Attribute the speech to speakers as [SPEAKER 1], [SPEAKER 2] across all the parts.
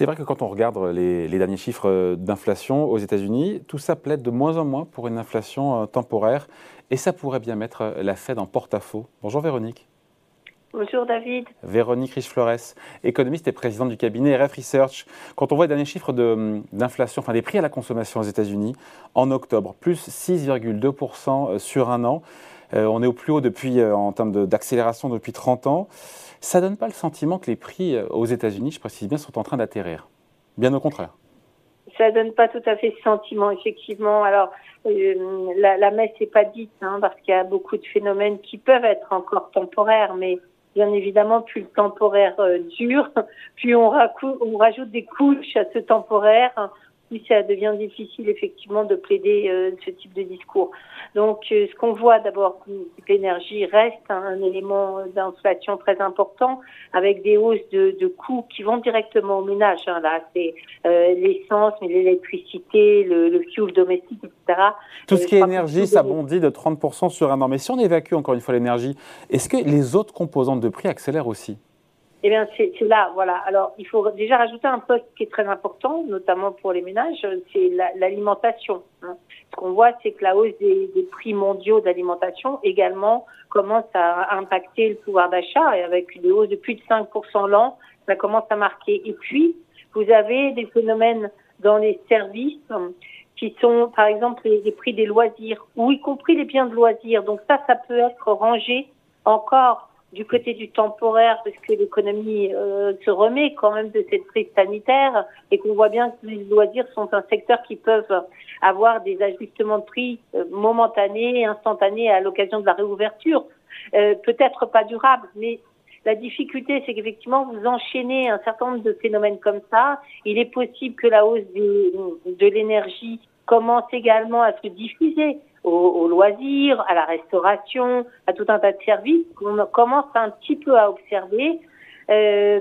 [SPEAKER 1] C'est vrai que quand on regarde les, derniers chiffres d'inflation aux États-Unis, tout ça plaide de moins en moins pour une inflation temporaire et ça pourrait bien mettre la Fed en porte-à-faux. Bonjour Véronique.
[SPEAKER 2] Bonjour David.
[SPEAKER 1] Véronique Riche-Flores, économiste et présidente du cabinet RF Research. Quand on voit les derniers chiffres d'inflation, enfin des prix à la consommation aux États-Unis, en octobre, plus 6,2% sur un an, euh, on est au plus haut depuis, euh, en termes d'accélération depuis 30 ans. Ça ne donne pas le sentiment que les prix euh, aux États-Unis, je précise bien, sont en train d'atterrir. Bien au contraire.
[SPEAKER 2] Ça ne donne pas tout à fait ce sentiment, effectivement. Alors, la, la, messe n'est pas dite, hein, parce qu'il y a beaucoup de phénomènes qui peuvent être encore temporaires, mais bien évidemment, plus le temporaire dure, plus on, rajoute des couches à ce temporaire, ça devient difficile effectivement de plaider euh, ce type de discours. Donc, euh, ce qu'on voit d'abord, l'énergie reste un, élément d'inflation très important, avec des hausses de, de, coûts qui vont directement au ménage. Hein, là, c'est euh, l'essence, mais l'électricité, le, le, fuel domestique, etc.
[SPEAKER 1] Tout ce qui est énergie, ça bondit de 30% sur un an. Mais si on évacue encore une fois l'énergie, est-ce que les autres composantes de prix accélèrent aussi?
[SPEAKER 2] Eh bien, c'est là, voilà. Alors, il faut déjà rajouter un poste qui est très important, notamment pour les ménages, c'est l'alimentation. Hein. Ce qu'on voit, c'est que la hausse des, prix mondiaux d'alimentation également commence à impacter le pouvoir d'achat et avec une hausse de plus de 5% l'an, ça commence à marquer. Et puis, vous avez des phénomènes dans les services qui sont, par exemple, les prix des loisirs ou y compris les biens de loisirs. Donc ça, ça peut être rangé encore du côté du temporaire, parce que l'économie euh, se remet quand même de cette crise sanitaire et qu'on voit bien que les loisirs sont un secteur qui peuvent avoir des ajustements de prix euh, momentanés, instantanés à l'occasion de la réouverture. Euh, peut-être pas durables, mais la difficulté, c'est qu'effectivement, vous enchaînez un certain nombre de phénomènes comme ça. Il est possible que la hausse de l'énergie commence également à se diffuser aux, loisirs, à la restauration, à tout un tas de services qu'on commence un petit peu à observer, euh,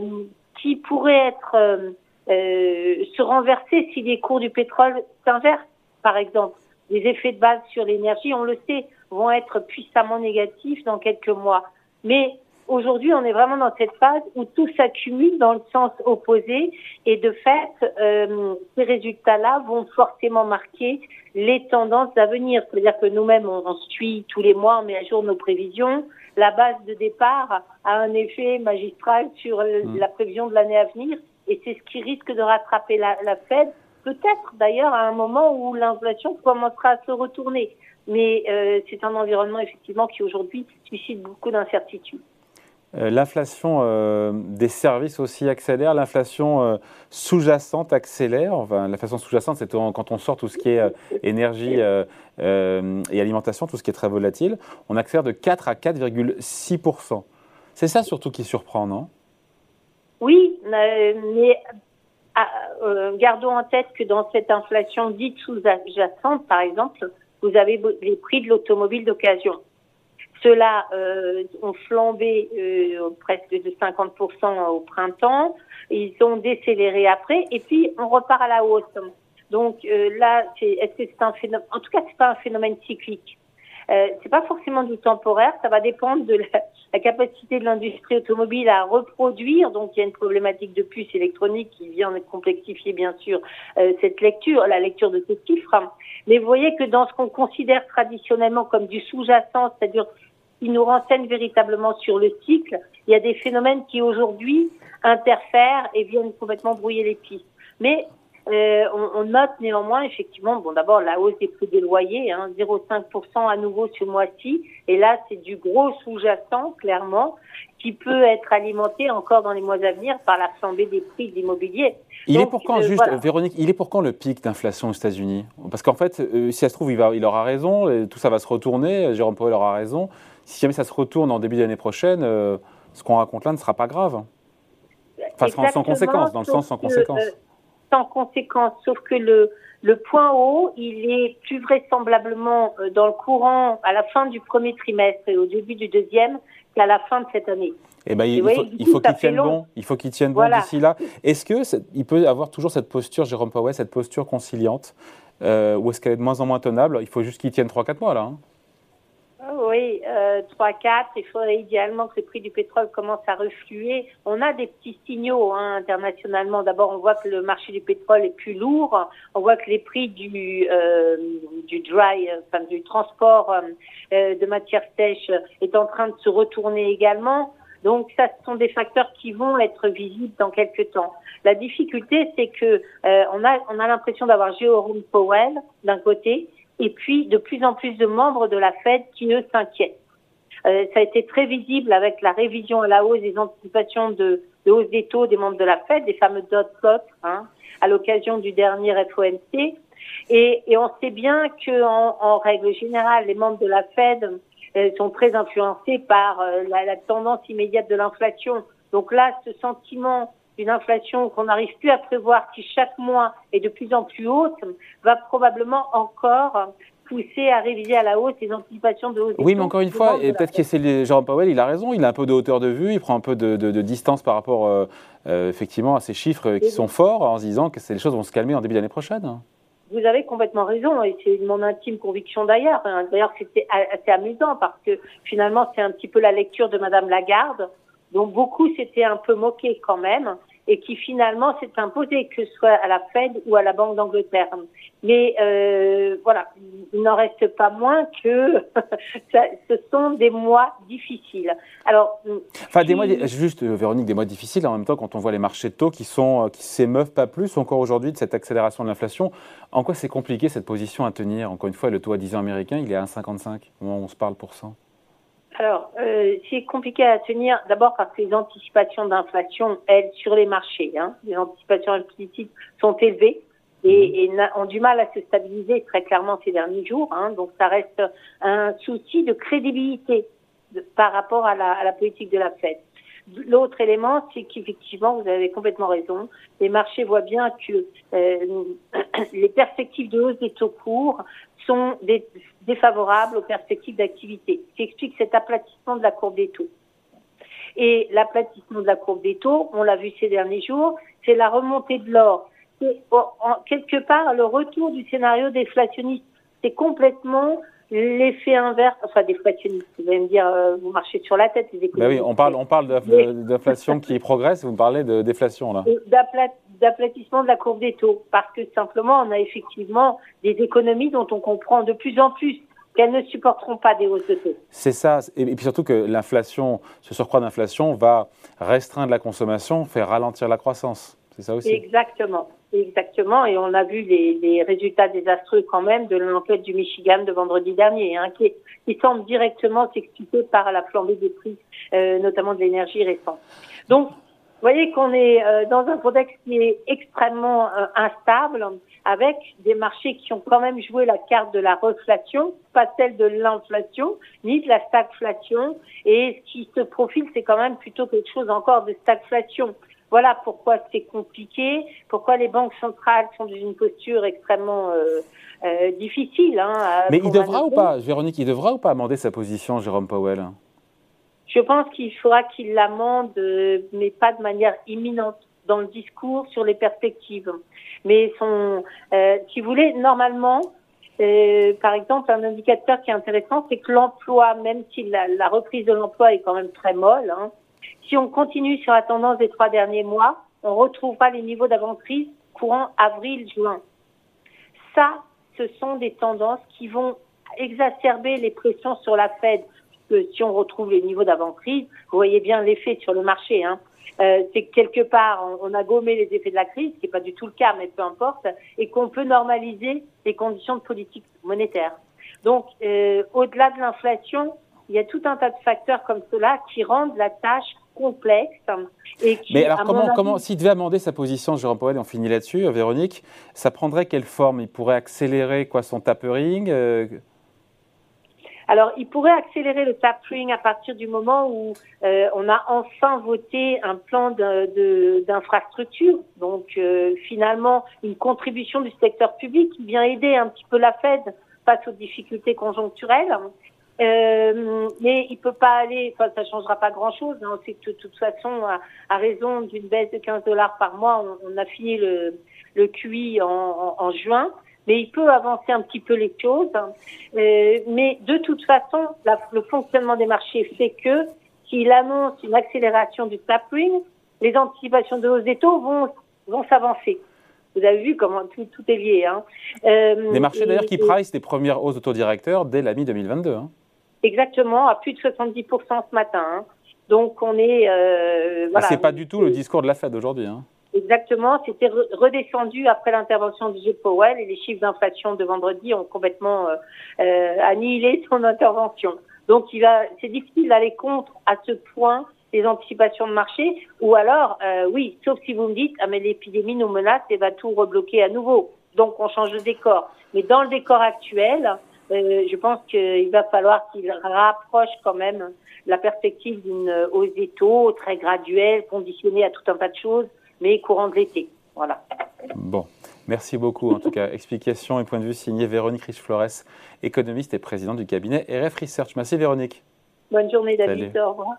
[SPEAKER 2] qui pourraient être euh, euh, se renverser si les cours du pétrole s'inversent, par exemple. Les effets de base sur l'énergie, on le sait, vont être puissamment négatifs dans quelques mois. Mais aujourd'hui, on est vraiment dans cette phase où tout s'accumule dans le sens opposé et de fait, euh, ces résultats-là vont forcément marquer les tendances à venir. C'est-à-dire que nous-mêmes, on, suit tous les mois, on met à jour nos prévisions. La base de départ a un effet magistral sur mmh. la prévision de l'année à venir et c'est ce qui risque de rattraper la, la Fed, peut-être d'ailleurs à un moment où l'inflation commencera à se retourner. Mais euh, c'est un environnement effectivement qui aujourd'hui suscite beaucoup d'incertitudes.
[SPEAKER 1] Euh, l'inflation euh, des services aussi accélère, l'inflation euh, sous-jacente accélère. Enfin, l'inflation sous-jacente, c'est quand on sort tout ce qui est énergie et alimentation, tout ce qui est très volatile. On accélère de 4 à 4,6 C'est ça surtout qui surprend, non?
[SPEAKER 2] Oui, mais ah, gardons en tête que dans cette inflation dite sous-jacente, par exemple, vous avez les prix de l'automobile d'occasion. Ceux-là euh, ont flambé euh, presque de 50% au printemps. Ils ont décéléré après, et puis on repart à la hausse. Donc euh, là, est-ce que c'est un phénomène En tout cas, c'est pas un phénomène cyclique. Euh, c'est pas forcément du temporaire. Ça va dépendre de la, capacité de l'industrie automobile à reproduire. Donc il y a une problématique de puces électroniques qui vient de complexifier bien sûr euh, cette lecture, la lecture de ces chiffres. Mais vous voyez que dans ce qu'on considère traditionnellement comme du sous-jacent, c'est-à-dire qui nous renseigne véritablement sur le cycle. Il y a des phénomènes qui aujourd'hui interfèrent et viennent complètement brouiller les pistes. Mais euh, on, on, note néanmoins effectivement, bon d'abord la hausse des prix des loyers, hein, 0,5% à nouveau ce mois-ci, et là c'est du gros sous-jacent clairement qui peut être alimenté encore dans les mois à venir par la flambée des prix de l'immobilier.
[SPEAKER 1] Il est pour quand, euh, juste, Véronique, il est pour quand le pic d'inflation aux États-Unis? Parce qu'en fait, euh, si ça se trouve, il, va, il aura raison, tout ça va se retourner, Jérôme Powell aura raison si jamais ça se retourne en début d'année prochaine, euh, ce qu'on raconte là ne sera pas grave. Enfin, sans conséquence, dans le sens sans conséquence. Euh,
[SPEAKER 2] sans conséquence, sauf que le, le point haut, il est plus vraisemblablement euh, dans le courant à la fin du premier trimestre et au début du deuxième qu'à la fin de cette année.
[SPEAKER 1] Eh ben, il, faut, il faut qu'il tienne bon. Il faut qu'il tienne bon d'ici là. Est-ce que il peut avoir toujours cette posture, Jérôme Powell, cette posture conciliante, ou est-ce qu'elle est de moins en moins tenable? Il faut juste qu'il tienne 3-4 mois là. Hein
[SPEAKER 2] oui, euh, 3, 4, il faudrait idéalement que le prix du pétrole commence à refluer. On a des petits signaux hein, internationalement. D'abord, on voit que le marché du pétrole est plus lourd. On voit que les prix du, euh, du dry, enfin du transport euh, de matières sèches est en train de se retourner également. Donc, ça, ce sont des facteurs qui vont être visibles dans quelques temps. La difficulté, c'est que euh, on a, on a l'impression d'avoir Jérôme Powell d'un côté, et puis de plus en plus de membres de la Fed qui eux s'inquiètent. Euh, ça a été très visible avec la révision à la hausse des anticipations de, hausse des taux des membres de la Fed, des fameux dot plots, hein, à l'occasion du dernier FOMC. Et, et, on sait bien que en, en, règle générale, les membres de la Fed euh, sont très influencés par euh, la, tendance immédiate de l'inflation. Donc là, ce sentiment d'une inflation qu'on n'arrive plus à prévoir, qui chaque mois est de plus en plus haute, va probablement encore pousser à réviser à la hausse les anticipations de hausse.
[SPEAKER 1] Oui, mais encore une fois, et peut-être que c'est Jérôme Powell, il a raison, il a un peu de hauteur de vue, il prend un peu de, de, de distance par rapport euh, euh, effectivement à ces chiffres qui sont forts en se disant que les choses vont se calmer en début d'année prochaine.
[SPEAKER 2] Vous avez complètement raison, et c'est mon intime conviction d'ailleurs. D'ailleurs, c'était assez amusant parce que finalement, c'est un petit peu la lecture de Madame Lagarde, dont beaucoup s'étaient un peu moqués quand même et qui finalement s'est imposé, que ce soit à la Fed ou à la Banque d'Angleterre. Mais euh, voilà, il n'en reste pas moins que ce sont des mois difficiles.
[SPEAKER 1] Alors, enfin, des mois, juste euh, Véronique, des mois difficiles. En même temps, quand on voit les marchés de taux qui sont euh, qui s'émeuvent pas plus encore aujourd'hui de cette accélération de l'inflation, en quoi c'est compliqué cette position à tenir? Encore une fois, le taux à 10 ans américain, il est à 1,55 au moment où on se parle pour cent.
[SPEAKER 2] Alors, euh, c'est compliqué à tenir, d'abord parce que les anticipations d'inflation, elles, sur les marchés, hein, les anticipations implicites sont élevées et, mhm. et, ont du mal à se stabiliser très clairement ces derniers jours. Hein, donc, ça reste un souci de crédibilité par rapport à la, à la politique de la Fed. L'autre élément, c'est qu'effectivement, vous avez complètement raison. Les marchés voient bien que euh, les perspectives de hausse des taux courts sont défavorables aux perspectives d'activité, ce qui explique cet aplatissement de la courbe des taux. Et l'aplatissement de la courbe des taux, on l'a vu ces derniers jours, c'est la remontée de l'or. C'est quelque part le retour du scénario déflationniste. C'est complètement l'effet inverse, enfin déflationniste, vous allez me dire, euh, vous marchez sur la tête, les
[SPEAKER 1] économistes. Ben oui, on parle, on parle d'inflation qui progresse, vous parlez de déflation là.
[SPEAKER 2] D'aplatissement de la courbe des taux, parce que simplement, on a effectivement des économies dont on comprend de plus en plus qu'elles ne supporteront pas des hausses de taux.
[SPEAKER 1] C'est ça, et puis surtout que l'inflation, ce surcroît d'inflation va restreindre la consommation, faire ralentir la croissance. C'est ça aussi.
[SPEAKER 2] Exactement. Exactement, et on a vu les, les, résultats désastreux quand même de l'enquête du Michigan de vendredi dernier, hein, qui, qui semble directement s'expliquer par la flambée des prix, euh, notamment de l'énergie récente. Donc, vous voyez qu'on est euh, dans un contexte qui est extrêmement euh, instable, avec des marchés qui ont quand même joué la carte de la reflation, pas celle de l'inflation, ni de la stagflation, et ce qui se profile, c'est quand même plutôt quelque chose encore de stagflation. Voilà pourquoi c'est compliqué, pourquoi les banques centrales sont dans une posture extrêmement euh, euh, difficile. Hein,
[SPEAKER 1] Mais il devra ou pas, Véronique, il devra ou pas amender sa position, Jérôme Powell?
[SPEAKER 2] Je pense qu'il faudra qu'il l'amende, euh, mais pas de manière imminente dans le discours sur les perspectives. Mais son, euh, si vous voulez, normalement, euh, par exemple, un indicateur qui est intéressant, c'est que l'emploi, même si la, la reprise de l'emploi est quand même très molle, hein, si on continue sur la tendance des trois derniers mois, on retrouvera les niveaux d'avant-crise courant avril-juin. Ça, ce sont des tendances qui vont exacerber les pressions sur la Fed. que si on retrouve les niveaux d'avant-crise, vous voyez bien l'effet sur le marché. Hein. Euh, c'est que quelque part, on, a gommé les effets de la crise, ce qui n'est pas du tout le cas, mais peu importe, et qu'on peut normaliser les conditions de politique monétaire. Donc, euh, au-delà de l'inflation, il y a tout un tas de facteurs comme cela qui rendent la tâche complexe.
[SPEAKER 1] Et Mais alors, comment, comment s'il devait amender sa position, Jérôme Powell, et on finit là-dessus, euh, Véronique, ça prendrait quelle forme? Il pourrait accélérer quoi son tapering euh?
[SPEAKER 2] Alors, il pourrait accélérer le tapering à partir du moment où euh, on a enfin voté un plan d'infrastructure. De, Donc, finalement, une contribution du secteur public qui vient aider un petit peu la Fed face aux difficultés conjoncturelles. Euh, mais il peut pas aller, enfin ça changera pas grand chose. Hein. On sait que de toute façon, à, raison d'une baisse de 15 dollars par mois, on, a fini le, le QI en, en, juin. mais il peut avancer un petit peu les choses. Euh, mais de toute façon, le fonctionnement des marchés fait que s'il annonce une accélération du tapering, les anticipations de hausse des taux vont, vont s'avancer. Vous avez vu comment tout, tout est lié. Hein.
[SPEAKER 1] Euh, des marchés d'ailleurs qui price des premières hausses de taux directeurs dès la mi-2022. Hein.
[SPEAKER 2] Exactement, à plus de 70% ce matin. Hein. Donc on est...
[SPEAKER 1] Euh, voilà, c'est pas du tout le discours de la Fed aujourd'hui. Hein.
[SPEAKER 2] Exactement, c'était redescendu après l'intervention du G. Powell et les chiffres d'inflation de vendredi ont complètement euh, euh, annihilé son intervention. Donc il va, c'est difficile d'aller contre à ce point les anticipations de marché, ou alors, euh, oui, sauf si vous me dites, ah mais l'épidémie nous menace et va tout rebloquer à nouveau. Donc on change de décor. Mais dans le décor actuel, euh, je pense qu'il va falloir qu'il rapproche quand même la perspective d'une hausse des taux très graduelle, conditionnée à tout un tas de choses, mais courant de l'été. Voilà.
[SPEAKER 1] Bon, merci beaucoup. En tout cas, explication et point de vue signé Véronique Riche-Flores, économiste et présidente du cabinet RF Research. Merci Véronique.
[SPEAKER 2] Bonne journée David. Au revoir.